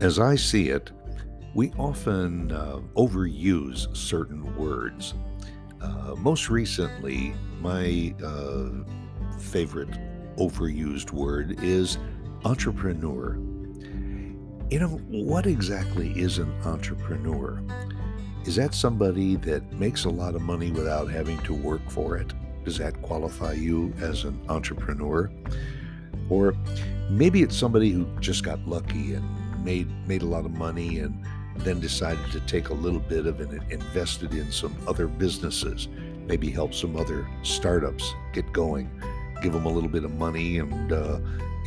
As I see it, we often uh, overuse certain words. Uh, most recently, my uh, favorite overused word is entrepreneur. You know, what exactly is an entrepreneur? Is that somebody that makes a lot of money without having to work for it? Does that qualify you as an entrepreneur? Or maybe it's somebody who just got lucky and made made a lot of money and then decided to take a little bit of it and invested in some other businesses, maybe help some other startups get going, give them a little bit of money and uh,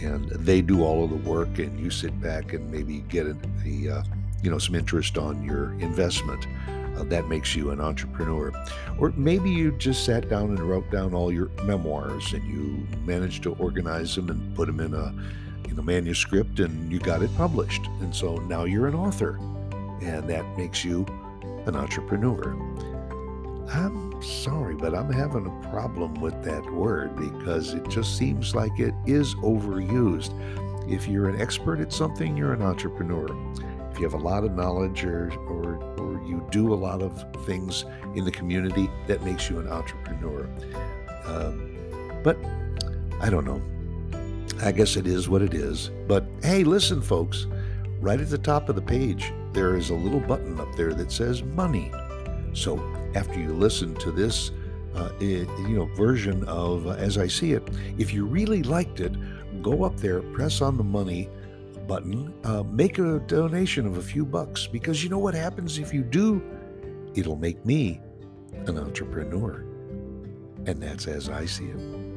and they do all of the work and you sit back and maybe get a uh, you know some interest on your investment. Uh, that makes you an entrepreneur. Or maybe you just sat down and wrote down all your memoirs and you managed to organize them and put them in a a manuscript and you got it published. And so now you're an author. And that makes you an entrepreneur. I'm sorry, but I'm having a problem with that word because it just seems like it is overused. If you're an expert at something, you're an entrepreneur. If you have a lot of knowledge or, or, or you do a lot of things in the community, that makes you an entrepreneur. Um, but I don't know. I guess it is what it is. But hey, listen, folks, right at the top of the page, there is a little button up there that says money. So after you listen to this, uh, it, you know, version of uh, As I See It, if you really liked it, go up there, press on the money button, uh, make a donation of a few bucks because you know what happens if you do? It'll make me an entrepreneur. And that's as I see it.